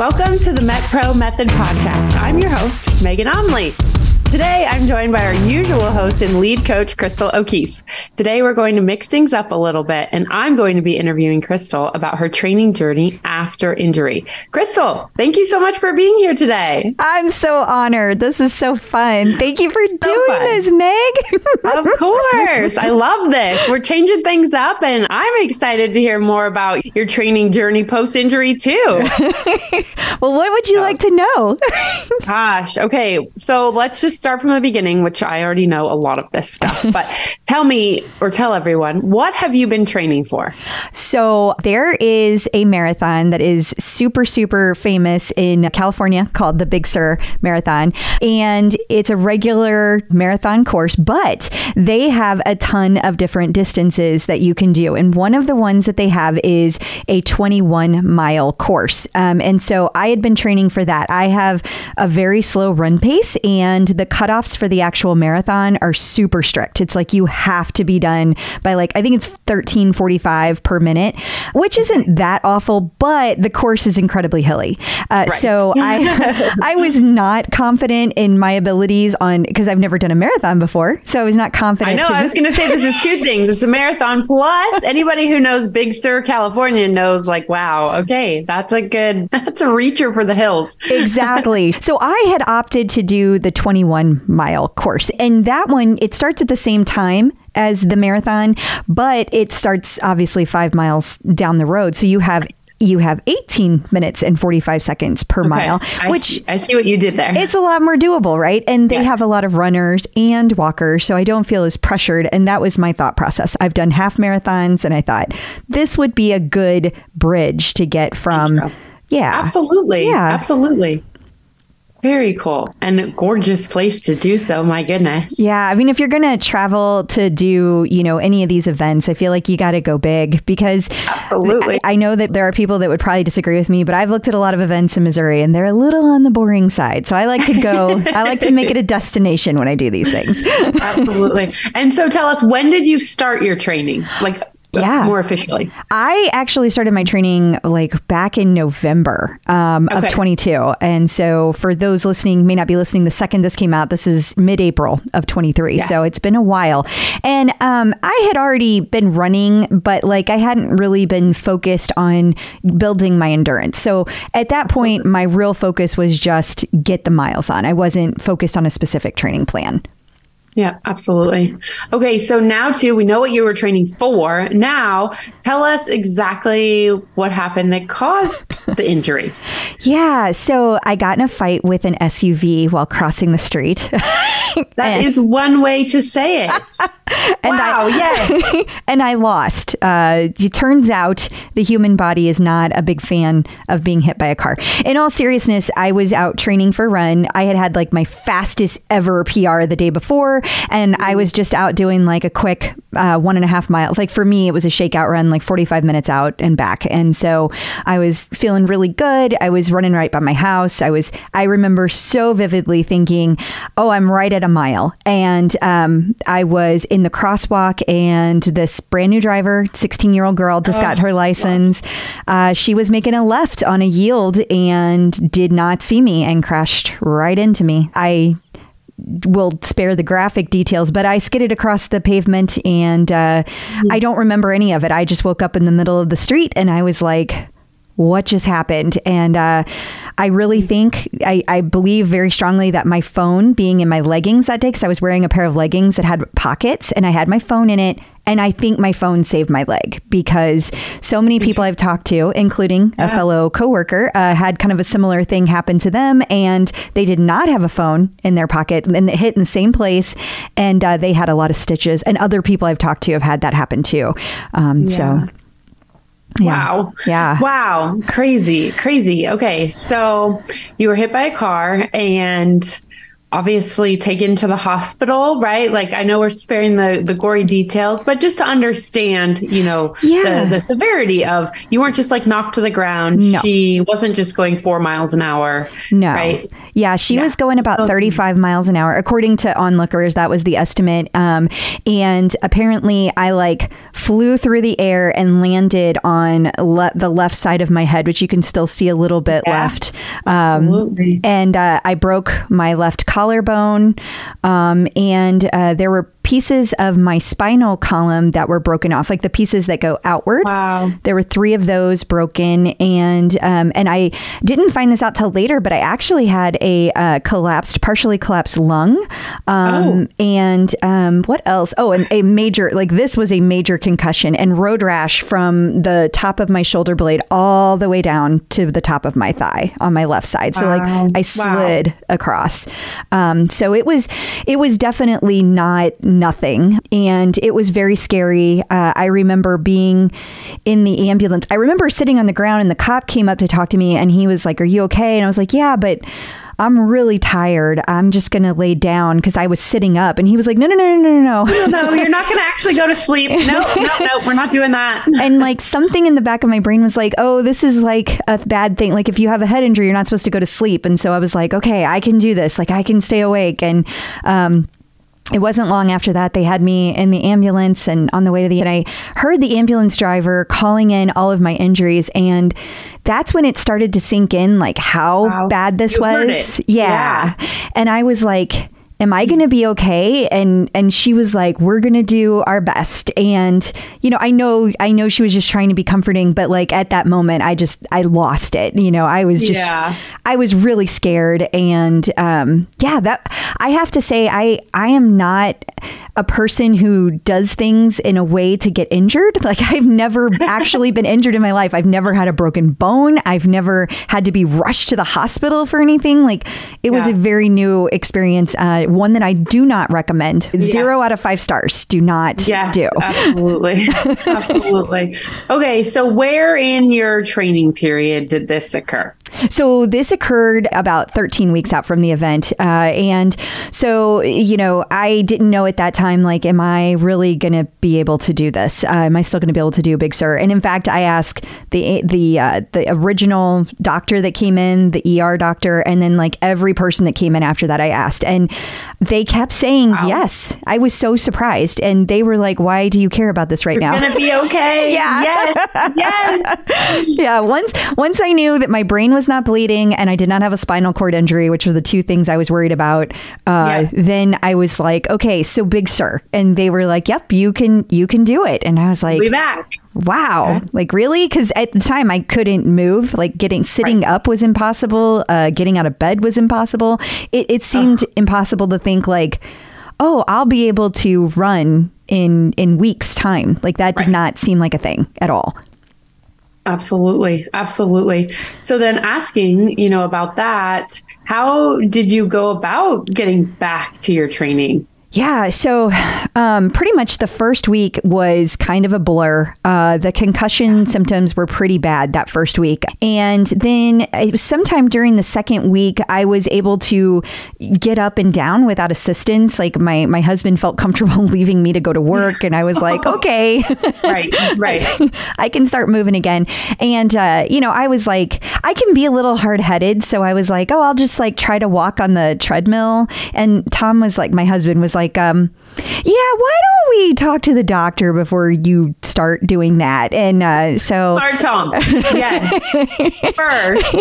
Welcome to the MetPro Method Podcast. I'm your host, Megan Omli. Today, I'm joined by our usual host and lead coach, Crystal O'Keefe. Today, we're going to mix things up a little bit, and I'm going to be interviewing Crystal about her training journey after injury. Crystal, thank you so much for being here today. I'm so honored. This is so fun. Thank you for so doing fun. this, Meg. of course. I love this. We're changing things up, and I'm excited to hear more about your training journey post injury, too. well, what would you oh. like to know? Gosh. Okay. So let's just start from the beginning, which I already know a lot of this stuff, but tell me or tell everyone, what have you been training for? So there is a marathon that is super, super famous in California called the Big Sur Marathon. And it's a regular marathon course, but they have a ton of different distances that you can do. And one of the ones that they have is a 21 mile course. Um, and so I had been training for that. I have a very slow run pace, and the cutoffs for the actual marathon are super strict. It's like you have to be done by like I think it's 13:45 per minute, which isn't that awful, but the course is incredibly hilly. Uh, right. So I I was not confident in my abilities on because I've never done a marathon before, so I was not confident. I know. I was going to say this is two things. It's a marathon plus anybody who knows Big Sur, California knows like wow, okay, that's a good that's a reacher for the hills. exactly. So I had opted to do the 21 one mile course. And that one, it starts at the same time as the marathon, but it starts obviously five miles down the road. So you have you have 18 minutes and 45 seconds per okay. mile, which I see, I see, what you did there. It's a lot more doable, right? And they yeah. have a lot of runners and walkers, so I don't feel as pressured. And that was my thought process. I've done half marathons, and I thought this would be a good bridge to get from. Yeah. Absolutely. Yeah. Absolutely. Very cool and a gorgeous place to do so. My goodness. Yeah. I mean, if you're going to travel to do, you know, any of these events, I feel like you got to go big because absolutely. I, I, know that there are people that would probably disagree with me, but I've looked at a lot of events in Missouri and they're a little on the boring side. So I like to go, I like to make it a destination when I do these things. absolutely. And so tell us, when did you start your training? Like, yeah. more officially. I actually started my training like back in november um, okay. of 22 and so for those listening may not be listening the second this came out this is mid-april of 23 yes. so it's been a while. And um, i had already been running but like i hadn't really been focused on building my endurance. So at that point my real focus was just get the miles on. I wasn't focused on a specific training plan yeah, absolutely. Okay, so now too, we know what you were training for. Now, tell us exactly what happened that caused the injury. yeah, so I got in a fight with an SUV while crossing the street. that and, is one way to say it. and wow, I, yes. and I lost. Uh, it turns out the human body is not a big fan of being hit by a car. In all seriousness, I was out training for run. I had had like my fastest ever PR the day before and I was just out doing like a quick uh, one and a half mile. Like for me, it was a shakeout run, like 45 minutes out and back. And so I was feeling really good. I was running right by my house. I was, I remember so vividly thinking, oh, I'm right at a mile. And um, I was in the crosswalk, and this brand new driver, 16 year old girl, just oh, got her license. Uh, she was making a left on a yield and did not see me and crashed right into me. I will spare the graphic details, but I skidded across the pavement and uh, mm-hmm. I don't remember any of it. I just woke up in the middle of the street and I was like, what just happened? And uh, I really think, I, I, believe very strongly that my phone being in my leggings that day, because I was wearing a pair of leggings that had pockets and I had my phone in it. And I think my phone saved my leg because so many people I've talked to, including yeah. a fellow coworker, uh, had kind of a similar thing happen to them, and they did not have a phone in their pocket, and it hit in the same place, and uh, they had a lot of stitches. And other people I've talked to have had that happen too. Um, yeah. So. Wow. Yeah. Wow. Crazy. Crazy. Okay. So you were hit by a car and obviously taken to the hospital, right? Like I know we're sparing the the gory details, but just to understand, you know, Yeah. the, the severity of you weren't just like knocked to the ground. No. She wasn't just going four miles an hour. No. Right. Yeah, she Yeah. was going about Oh. 35 miles an hour, according to onlookers. That was the estimate. Um, and apparently, I like flew through the air and landed on le- the left side of my head, which you can still see a little bit Yeah. left. Absolutely. Um, and uh, I broke my left collarbone, um, and uh, there were pieces of my spinal column that were broken off, like the pieces that go outward. Wow. There were three of those broken, and um, and I didn't find this out till later, but I actually had a uh, collapsed, partially collapsed lung, um, and um, what else? Oh, and a major like this was a major concussion and road rash from the top of my shoulder blade all the way down to the top of my thigh on my left side. So Wow. like I Wow. slid across. Um, so it was it was definitely not nothing, and it was very scary. Uh, I remember being in the ambulance. I remember sitting on the ground, and the cop came up to talk to me, and he was like, "Are you okay?" And I was like, "Yeah, but." I'm really tired. I'm just gonna lay down because I was sitting up, and he was like, "No, no, no, no, no, no." No, you're not going to actually go to sleep. No, no, no, we're not doing that. and like something in the back of my brain was like, oh, this is like a bad thing. Like if you have a head injury, you're not supposed to go to sleep. And so I was like, okay, I can do this. Like I can stay awake. And um, it wasn't long after that they had me in the ambulance and on the way to the and I heard the ambulance driver calling in all of my injuries and that's when it started to sink in like how Wow. bad this You was. it. Yeah. And I was like am I going to be okay? And and she was like, we're going to do our best. And you know, I know I know she was just trying to be comforting, but like at that moment, I just I lost it. You know, I was just Yeah. I was really scared. And um, yeah, that I have to say, I I am not a person who does things in a way to get injured. Like I've never actually been injured in my life. I've never had a broken bone. I've never had to be rushed to the hospital for anything. Like it was a very new experience. Uh, one that I do not recommend. Zero out of five stars. Do not Yes, do. absolutely. absolutely. Okay, so where in your training period did this occur? So this occurred about 13 weeks out from the event. Uh, and so, you know, I didn't know at that time, like, am I really going to be able to do this? Uh, am I still going to be able to do Big Sur? And in fact, I asked the, the, uh, the original doctor that came in, the ER doctor, and then like every person that came in after that, I asked. And they kept saying yes. I was so surprised. And they were like, why do you care about this right now? Gonna be okay. Yeah. Yes. Yes. yeah once once i knew that my brain was not bleeding and i did not have a spinal cord injury which were the two things i was worried about uh, Yeah. then i was like okay so Big Sur and they were like yep you can you can do it. And i was like We back. wow. Okay. like really? Because at the time i couldn't move. Like getting sitting up was impossible. Uh, getting out of bed was impossible. It, it seemed impossible to think like oh i'll be able to run in in weeks time. Like that did not seem like a thing at all Absolutely. Absolutely. So then asking, you know, about that, how did you go about getting back to your training? Yeah, so um, pretty much the first week was kind of a blur. Uh, the concussion symptoms were pretty bad that first week. And then sometime during the second week, I was able to get up and down without assistance. Like my, my husband felt comfortable leaving me to go to work. And I was like, okay. Right. Right. I can start moving again. And, uh, you know, I was like, I can be a little hard headed. So I was like, oh, I'll just like try to walk on the treadmill. And Tom was like, my husband was like, um, yeah, why don't we talk to the doctor before you start doing that? And uh, so. Smart Tom. Yes. First.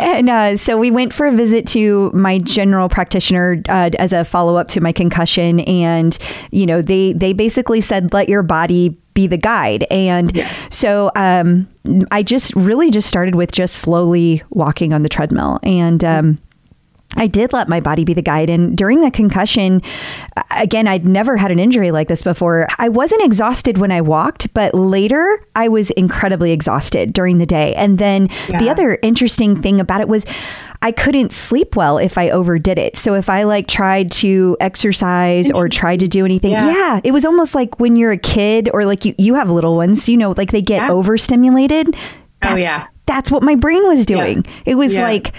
and uh, so we went for a visit to my general practitioner uh, as a follow up to my concussion, and you know they they basically said let your body be the guide, and Yeah. so um, I just really just started with just slowly walking on the treadmill, and. Um, I did let my body be the guide. And during the concussion, again, I'd never had an injury like this before. I wasn't exhausted when I walked, but later I was incredibly exhausted during the day. And then the other interesting thing about it was I couldn't sleep well if I overdid it. So if I like tried to exercise or tried to do anything, Yeah. yeah, it was almost like when you're a kid or like you, you have little ones, you know, like they get Yeah. overstimulated. Oh, yeah. That's what my brain was doing. It was Yeah. like,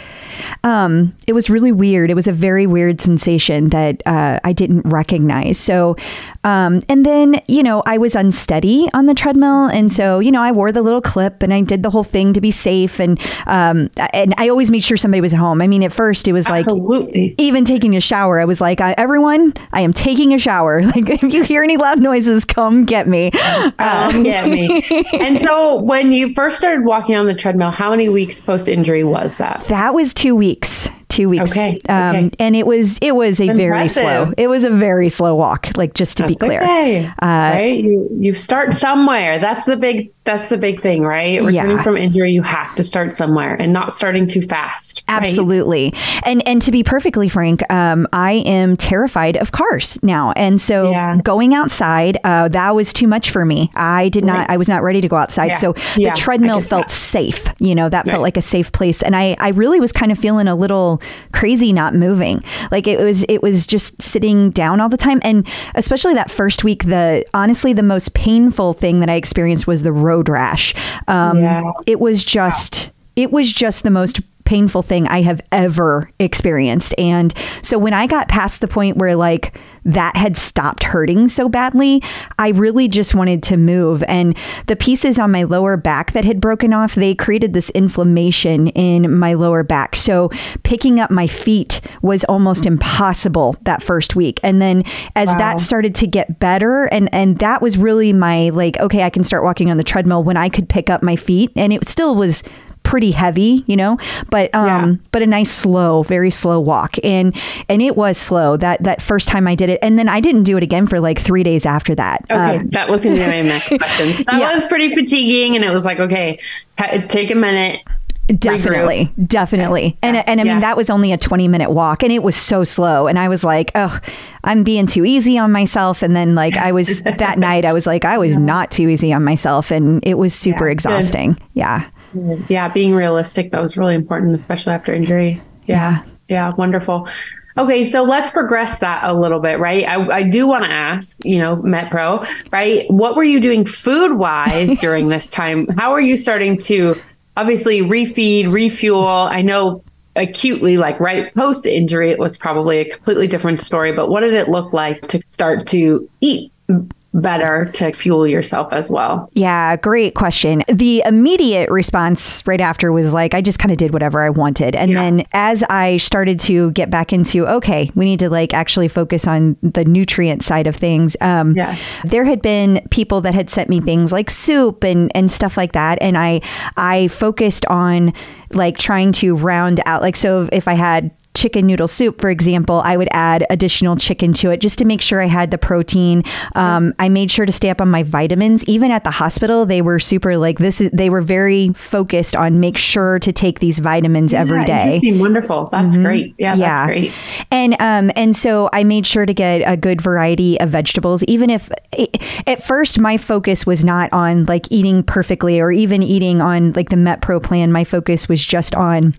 um, it was really weird. It was a very weird sensation that uh, I didn't recognize. So, um, and then you know I was unsteady on the treadmill, and so you know I wore the little clip and I did the whole thing to be safe, and um, and I always made sure somebody was at home. I mean, at first it was like Absolutely. even taking a shower. I was like, I, everyone, I am taking a shower. Like if you hear any loud noises, come get me. Um, get me. And so, when you first started walking on the treadmill, how many weeks post injury was that? That was two weeks. Two weeks. Okay, Um, okay. and it was it was a very slow. It was a very slow walk. Like just to be clear. okay. Uh, right? You you start somewhere. That's the big that's the big thing, right? Returning Yeah. from injury, you have to start somewhere and not starting too fast. right? Absolutely. And and to be perfectly frank, um, I am terrified of cars now. And so Yeah. going outside, uh, that was too much for me. I did not Right. I was not ready to go outside. Yeah. So the treadmill felt that. safe. You know, that Right. felt like a safe place. And I, I really was kind of feeling a little crazy not moving. Like it was it was just sitting down all the time. And especially that first week, the honestly the most painful thing that I experienced was the road rash. Um, Yeah. it was just it was just the most painful thing I have ever experienced. And so when I got past the point where like that had stopped hurting so badly, I really just wanted to move. And the pieces on my lower back that had broken off, they created this inflammation in my lower back. So picking up my feet was almost impossible that first week. And then as Wow. that started to get better and and that was really my like okay, I can start walking on the treadmill when I could pick up my feet and it still was pretty heavy, you know, but um Yeah. but a nice slow, very slow walk. And and it was slow that that first time I did it. And then I didn't do it again for like 3 days after that. Okay, Um, that was going to be my next question. So that Yeah. was pretty fatiguing, and it was like, okay, t- take a minute. Definitely, definitely. And and I mean Yeah. that was only a 20 minute walk and it was so slow and I was like, "Oh, I'm being too easy on myself." And then like I was that night I was like I was not too easy on myself and it was super Yeah, good. exhausting. Yeah. Yeah, being realistic that was really important, especially after injury. Yeah, yeah, wonderful. Okay, so let's progress that a little bit, right? I, I do want to ask, you know, MetPro, right? What were you doing food wise during this time? How are you starting to obviously refeed, refuel? I know acutely, like right post injury, it was probably a completely different story, but what did it look like to start to eat better to fuel yourself as well? Yeah, great question. The immediate response right after was like, I just kind of did whatever I wanted. And Yeah. then as I started to get back into, okay, we need to like actually focus on the nutrient side of things. Um, Yeah. There had been people that had sent me things like soup and, and stuff like that. And I, I focused on like trying to round out, like, so if I had chicken noodle soup, for example, I would add additional chicken to it just to make sure I had the protein. Um, I made sure to stay up on my vitamins. Even at the hospital, they were super like this. Is, they were very focused on make sure to take these vitamins every Yeah, day. You seem wonderful. That's great. Yeah, Yeah. that's great. And um and so I made sure to get a good variety of vegetables even if at first my focus was not on like eating perfectly or even eating on like the MetPro plan my focus was just on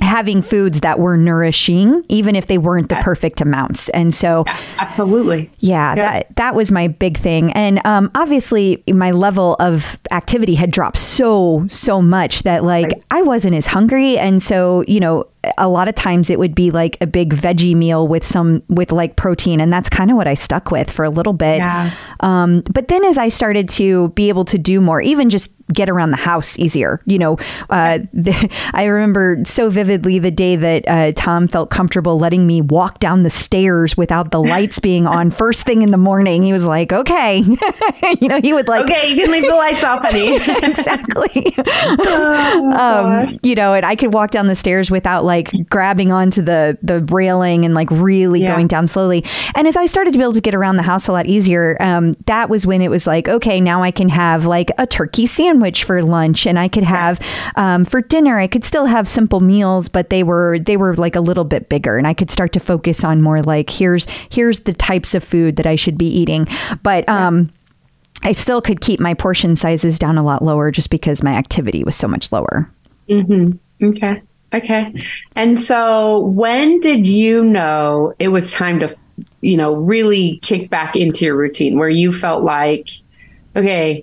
having foods that were nourishing even if they weren't the perfect amounts and so Absolutely. yeah, that that was my big thing, and um, obviously my level of activity had dropped so so much that like Right. I wasn't as hungry, and so you know a lot of times it would be like a big veggie meal with some with like protein, and that's kind of what I stuck with for a little bit. Yeah. Um, but then as I started to be able to do more, even just get around the house easier, you know, uh, the, I remember so vividly the day that uh, Tom felt comfortable letting me walk down the stairs without the lights being on first thing in the morning. He was like, okay, you know, he would like, Okay, you can leave the lights off, honey. exactly. Oh, um, you know, and I could walk down the stairs without like grabbing onto the the railing and like really Yeah. going down slowly. And as I started to be able to get around the house a lot easier, um, that was when it was like, okay, now I can have like a turkey sandwich for lunch, and I could have um, for dinner. I could still have simple meals, but they were they were like a little bit bigger, and I could start to focus on more like here's here's the types of food that I should be eating. But um, I still could keep my portion sizes down a lot lower just because my activity was so much lower. Mhm. okay. Okay. And so when did you know it was time to, you know, really kick back into your routine where you felt like, okay,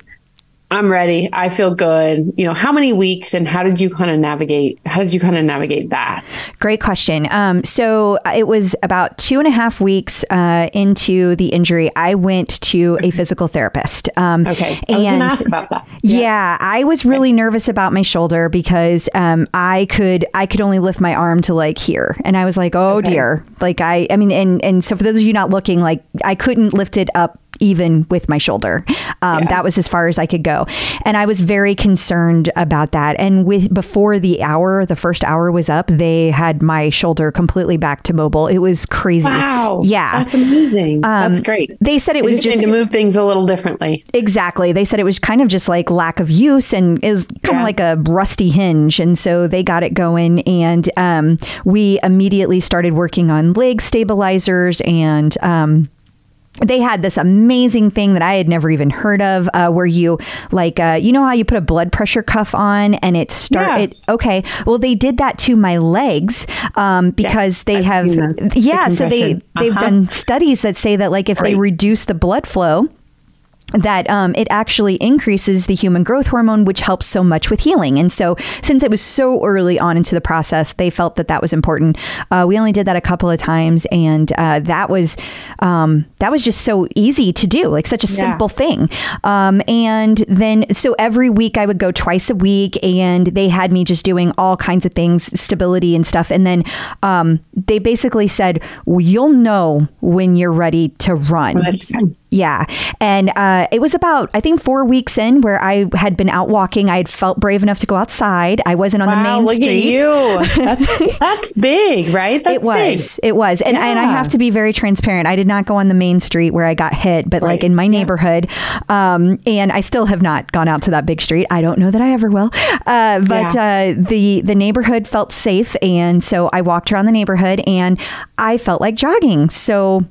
I'm ready. I feel good. You know, how many weeks and how did you kind of navigate? How did you kind of navigate that? Great question. Um, so it was about two and a half weeks uh, into the injury. I went to a physical therapist. Um, okay. I and ask about that. Yeah. yeah. I was really nervous about my shoulder because um, I could I could only lift my arm to like here, and I was like, oh okay. dear. Like I I mean, and and so for those of you not looking, like I couldn't lift it up even with my shoulder. Um, yeah. That was as far as I could go, and I was very concerned about that. And with before the hour, the first hour was up, they had my shoulder completely back to mobile. It was crazy. Wow, yeah, that's amazing. Um, that's great. They said it was just to move things a little differently. Exactly. They said it was kind of just like lack of use and is kind yeah. of like a rusty hinge, and so they got it going, and um, we immediately started working on leg stabilizers and. Um, they had this amazing thing that I had never even heard of, uh, where you like, uh, you know how you put a blood pressure cuff on and it start yes. it. Okay, well they did that to my legs um, because they I've have, yeah. The so they they've uh-huh. done studies that say that like if right. they reduce the blood flow that um, it actually increases the human growth hormone, which helps so much with healing. And so, since it was so early on into the process, they felt that that was important. Uh, we only did that a couple of times, and uh, that was um, that was just so easy to do, like such a yeah. simple thing. Um, and then, so every week I would go twice a week, and they had me just doing all kinds of things, stability and stuff. And then um, they basically said, well, "You'll know when you're ready to run." Yeah. And uh, it was about, I think, four weeks in where I had been out walking. I had felt brave enough to go outside. I wasn't on wow, the main look street. At you. That's, that's big, right? That's it was. Big. It was. And, yeah. and I have to be very transparent. I did not go on the main street where I got hit, but right. like in my neighborhood. Yeah. Um, and I still have not gone out to that big street. I don't know that I ever will. Uh, but yeah. uh, the, the neighborhood felt safe. And so I walked around the neighborhood and I felt like jogging. So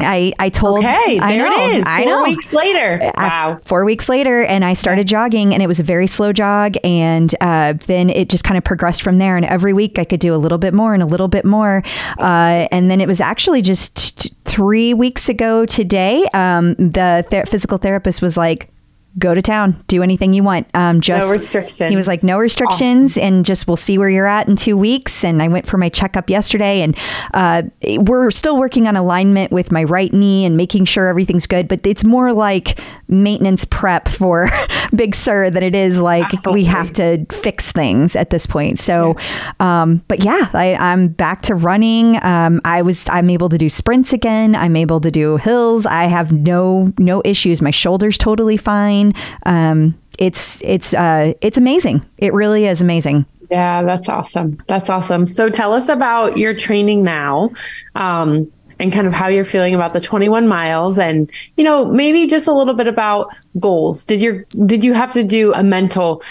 I, I told okay I there know, it is four I know. weeks later. Wow. four weeks later and I started jogging and it was a very slow jog and uh, then it just kind of progressed from there and every week I could do a little bit more and a little bit more uh, and then it was actually just t- three weeks ago today um, the th- physical therapist was like go to town, do anything you want. Um, just no restrictions. He was like, no restrictions, awesome. and just we'll see where you're at in two weeks. And I went for my checkup yesterday, and uh, we're still working on alignment with my right knee and making sure everything's good. But it's more like maintenance prep for Big Sur than it is like Absolutely. we have to fix things at this point. So, yeah. Um, but yeah, I, am back to running. Um, I was I'm able to do sprints again. I'm able to do hills. I have no no issues. My shoulders totally fine. Um, it's it's uh, it's amazing. It really is amazing. Yeah, that's awesome. That's awesome. So tell us about your training now. Um, and kind of how you're feeling about the 21 miles and you know maybe just a little bit about goals did you did you have to do a mental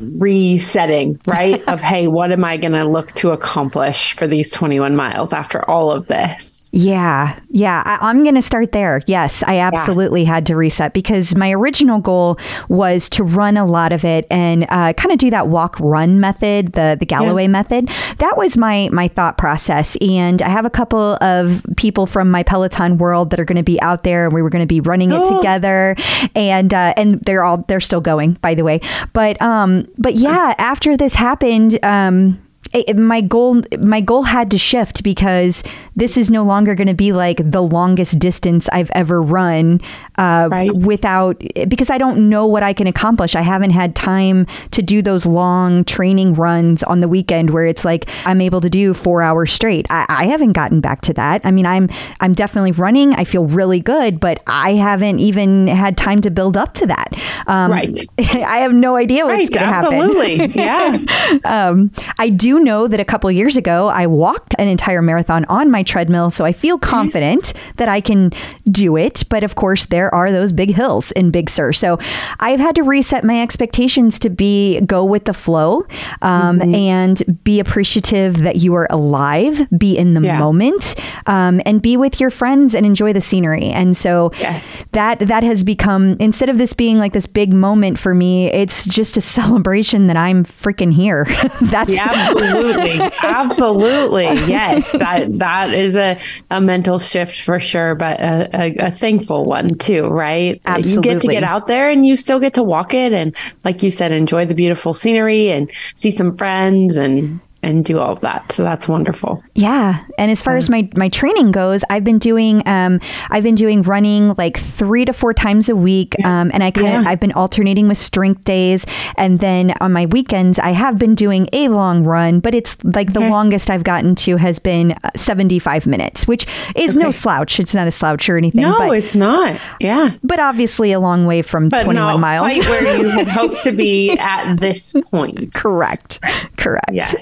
resetting, right? of, hey, what am I going to look to accomplish for these 21 miles after all of this? Yeah. Yeah. I, am going to start there. Yes, I absolutely yeah. had to reset because my original goal was to run a lot of it and uh, kind of do that walk run method, the, the Galloway yeah. method. That was my, my thought process. And I have a couple of people from my Peloton world that are going to be out there and we were going to be running it together. And, uh, and they're all, they're still going, by the way. But, um, but yeah, after this happened, um, it, my goal my goal had to shift because this is no longer going to be like the longest distance I've ever run uh, right. without because I don't know what I can accomplish. I haven't had time to do those long training runs on the weekend where it's like I'm able to do four hours straight. I, I haven't gotten back to that. I mean, I'm I'm definitely running. I feel really good, but I haven't even had time to build up to that. Um, right. I have no idea what's right, going to happen. Absolutely. Yeah. um, I do know that a couple years ago I walked an entire marathon on my treadmill, so I feel mm-hmm. confident mm-hmm. that I can do it. But of course, there are those big hills in Big Sur, so I've had to reset my expectations to be go with the flow um, mm-hmm. and be appreciative that you are alive, be in the yeah. moment, um, and be with your friends and enjoy the scenery. And so yeah. that that has become instead of this being like this big moment for me, it's just a celebration that I'm freaking here. That's yeah, absolutely. Absolutely. Yes. That that is a, a mental shift for sure, but a, a, a thankful one too, right? Absolutely. You get to get out there and you still get to walk it and like you said, enjoy the beautiful scenery and see some friends and and do all of that. So that's wonderful. Yeah. And as far as my, my training goes, I've been doing um, I've been doing running like three to four times a week. Um, and I kind of Yeah. I've been alternating with strength days. And then on my weekends I have been doing a long run, but it's like the Okay. longest I've gotten to has been uh, 75 minutes, which is no slouch. It's not a slouch or anything. No, but it's not. Yeah. but obviously a long way from But 21 miles. where you had hoped to be at this point. Correct. Correct. Yes.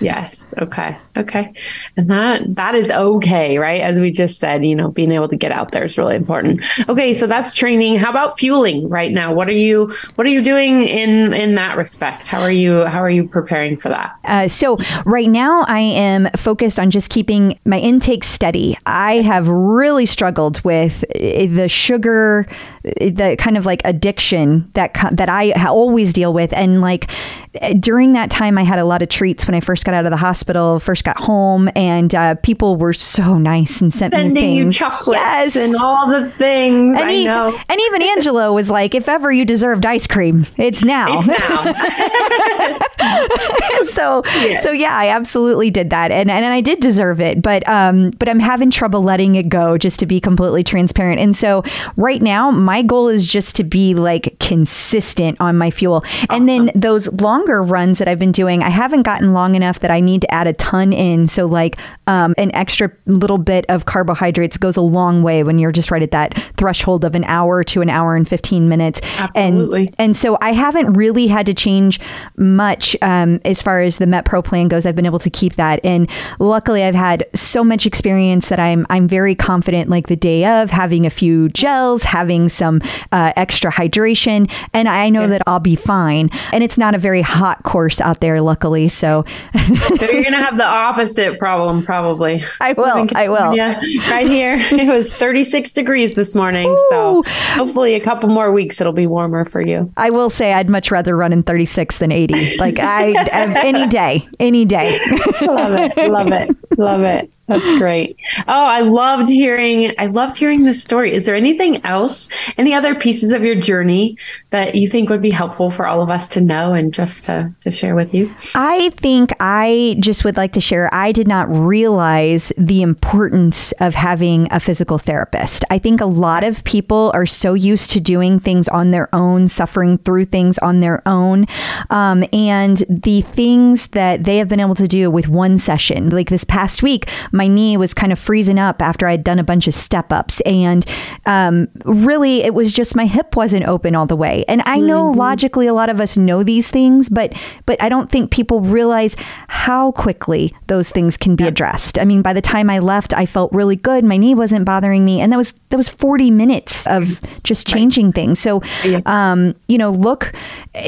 Yes. Okay. Okay. And that that is okay, right? As we just said, you know, being able to get out there is really important. Okay, so that's training. How about fueling right now? What are you what are you doing in in that respect? How are you how are you preparing for that? Uh, so right now I am focused on just keeping my intake steady. I have really struggled with uh, the sugar, uh, the kind of like addiction that that I always deal with, and like during that time I had a lot of treats when I first got out of the hospital, first got home, and uh, people were so nice and sent me Sending things. you chocolates Yes. and all the things. and, I e- know. and even Angelo was like, "If ever you deserved ice cream, it's now." It's now. so so yeah, I absolutely did that, and and I did deserve it, but um, but I'm having trouble letting it go, just to be completely transparent. And so right now, my goal is just to be like consistent on my fuel, and then those longer runs that I've been doing, I haven't gotten long enough that I need to add a ton in. So like um, an extra little bit of carbohydrates goes a long way when you're just right at that threshold of an hour to an hour and 15 minutes. Absolutely. And and so I haven't really had to change much um, as far as the MetPro plan goes. I've been able to keep that, and luckily I've had so much experience that I'm I'm very confident. Like the day of, having a few gels, having some uh, extra hydration, and I know that I'll be fine. And it's not a very hot course out there, luckily. So So you're gonna have the opposite problem, probably. I will. I will. Yeah, right here. It was 36 degrees this morning, so hopefully a couple more weeks it'll be warmer for you. I will say I'd much rather run in 36 than 80. Like I any day, any day. love it, love it, love it. That's great. Oh, I loved hearing. I loved hearing this story. Is there anything else? Any other pieces of your journey that you think would be helpful for all of us to know and just to to share with you? I think I just would like to share. I did not realize the importance of having a physical therapist. I think a lot of people are so used to doing things on their own, suffering through things on their own. Um, and the things that they have been able to do with one session, like this past week, my knee was kind of freezing up after I'd done a bunch of step ups. And um, really, it was just my hip wasn't open all the way. And I know logically a lot of us know these things, but but I don't think people realize how quickly those things can be addressed. I mean, by the time I left, I felt really good. My knee wasn't bothering me, and that was that was 40 minutes of just changing things. So, um, you know, look,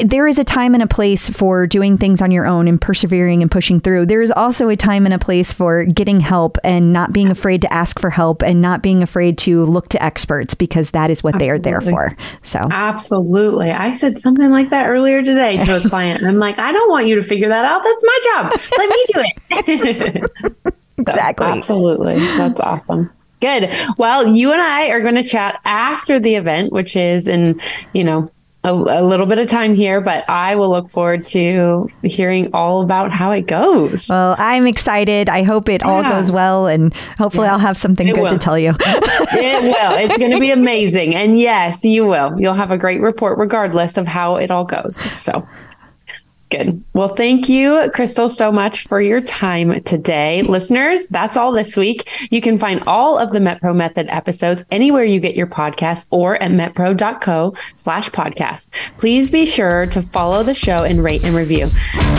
there is a time and a place for doing things on your own and persevering and pushing through. There is also a time and a place for getting help and not being afraid to ask for help and not being afraid to look to experts because that is what they are there for. So, Absolutely. I said something like that earlier today to a client. I'm like, I don't want you to figure that out. That's my job. Let me do it. exactly. Absolutely. That's awesome. Good. Well, you and I are going to chat after the event, which is in, you know, a, a little bit of time here, but I will look forward to hearing all about how it goes. Well, I'm excited. I hope it all goes well, and hopefully, I'll have something It good to tell you. it will. It's going to be amazing. And yes, you will. You'll have a great report regardless of how it all goes. So good. Well, thank you, Crystal, so much for your time today. Listeners, that's all this week. You can find all of the MetPro Method episodes anywhere you get your podcasts or at metpro.co slash podcast. Please be sure to follow the show and rate and review.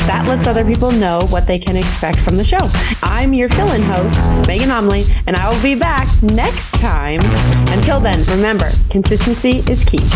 That lets other people know what they can expect from the show. I'm your fill-in host, Megan Omli, and I will be back next time. Until then, remember, consistency is key.